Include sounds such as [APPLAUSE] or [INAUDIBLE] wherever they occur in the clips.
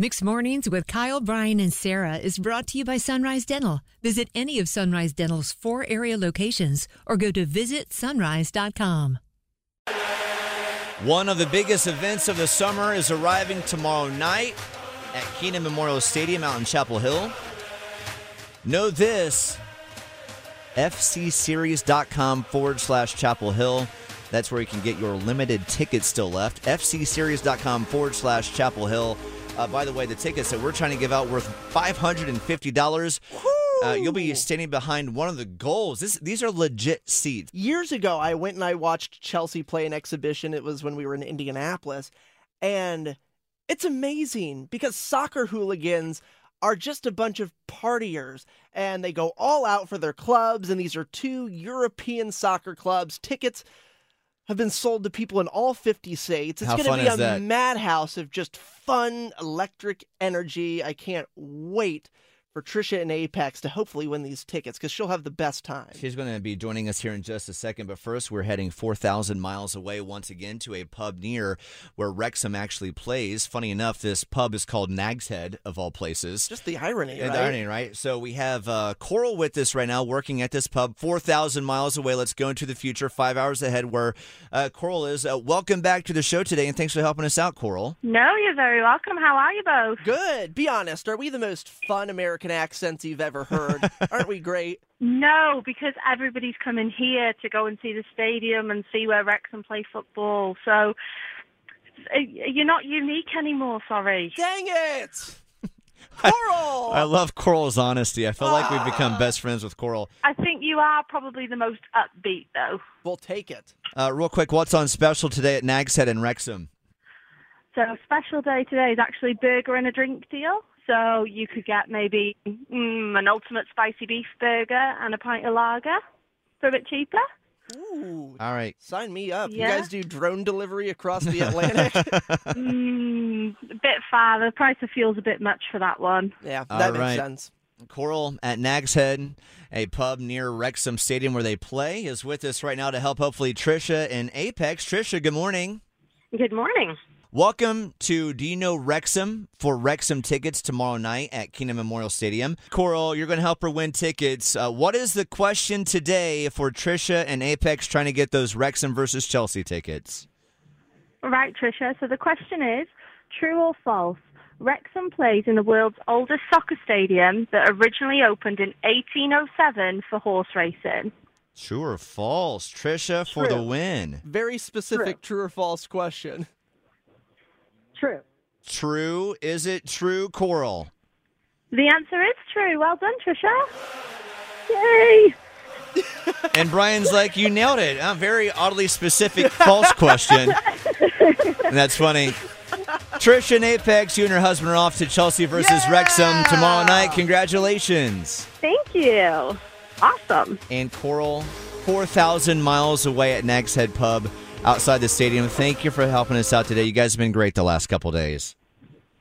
Mixed Mornings with Kyle, Brian, and Sarah is brought to you by Sunrise Dental. Visit any of Sunrise Dental's four area locations or go to visitsunrise.com. One of the biggest events of the summer is arriving tomorrow night at Kenan Memorial Stadium out in Chapel Hill. Know this FCSeries.com forward slash Chapel Hill. That's where you can get your limited tickets still left. FCSeries.com forward slash Chapel Hill. Uh, by the way, the tickets that we're trying to give out worth $550. Uh, you'll be standing behind one of the goals. This, these are legit seats. Years ago, I went and I watched Chelsea play an exhibition. It was when we were in Indianapolis. And it's amazing because soccer hooligans are just a bunch of partiers and they go all out for their clubs. And these are two European soccer clubs. Tickets have been sold to people in all 50 states. It's going to be a that? madhouse of just fun, electric energy. I can't wait for Trisha and Apex to hopefully win these tickets because she'll have the best time. She's going to be joining us here in just a second, but first, we're heading 4,000 miles away once again to a pub near where Wrexham actually plays. Funny enough, this pub is called Nag's Head, of all places. Just the irony, Yeah, right? the irony, right? So we have uh, Coral with us right now, working at this pub, 4,000 miles away. Let's go into the future, five hours ahead, where uh, Coral is. Uh, welcome back to the show today, and thanks for helping us out, Coral. No, you're very welcome. How are you both? Good. Be honest. Are we the most fun American accents you've ever heard? [LAUGHS] Aren't we great? No, because everybody's coming here to go and see the stadium and see where Wrexham play football. So uh, you're not unique anymore, sorry. Dang it! [LAUGHS] Coral! I love Coral's honesty. I feel like we've become best friends with Coral. I think you are probably the most upbeat, though. we'll take it. Uh, real quick, what's on special today at Nag's Head in Wrexham? So special day today is actually burger and a drink deal. So you could get maybe mm, an ultimate spicy beef burger and a pint of lager for a bit cheaper. Ooh. All right. Sign me up. You guys do drone delivery across the [LAUGHS] Atlantic? mm, a bit far. The price of fuel's a bit much for that one. yeah, All that makes right. sense. Coral at Nag's Head, a pub near Wrexham Stadium where they play, is with us right now to help hopefully Trisha and Apex. Trisha, good morning. Good morning. Welcome to Do You Know Wrexham for Wrexham tickets tomorrow night at Kenan Memorial Stadium. Coral, you're going to help her win tickets. Uh, what is the question today for Trisha and Apex trying to get those Wrexham versus Chelsea tickets? Right, Trisha. So the question is true or false? Wrexham plays in the world's oldest soccer stadium that originally opened in 1807 for horse racing. True or false? Trisha for the win. Very specific true or false question. True. True. Is it true, Coral? The answer is true. Well done, Trisha. Yay! And Brian's like, you nailed it. A very oddly specific false question. And that's funny. Trisha and Apex, you and her husband are off to Chelsea versus Wrexham tomorrow night. Congratulations. Thank you. Awesome. And Coral, 4,000 miles away at Nag's Head Pub outside the stadium. Thank you for helping us out today. You guys have been great the last couple days.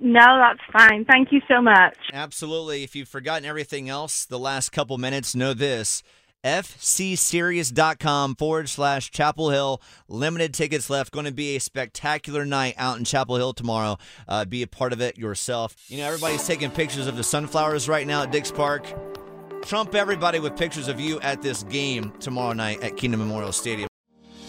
No, that's fine. Thank you so much. Absolutely. If you've forgotten everything else the last couple minutes, know this. FCSeries.com forward slash Chapel Hill. Limited tickets left. Going to be a spectacular night out in Chapel Hill tomorrow. Uh, be a part of it yourself. You know, everybody's taking pictures of the sunflowers right now at Dix Park. Trump everybody with pictures of you at this game tomorrow night at Kenan Memorial Stadium.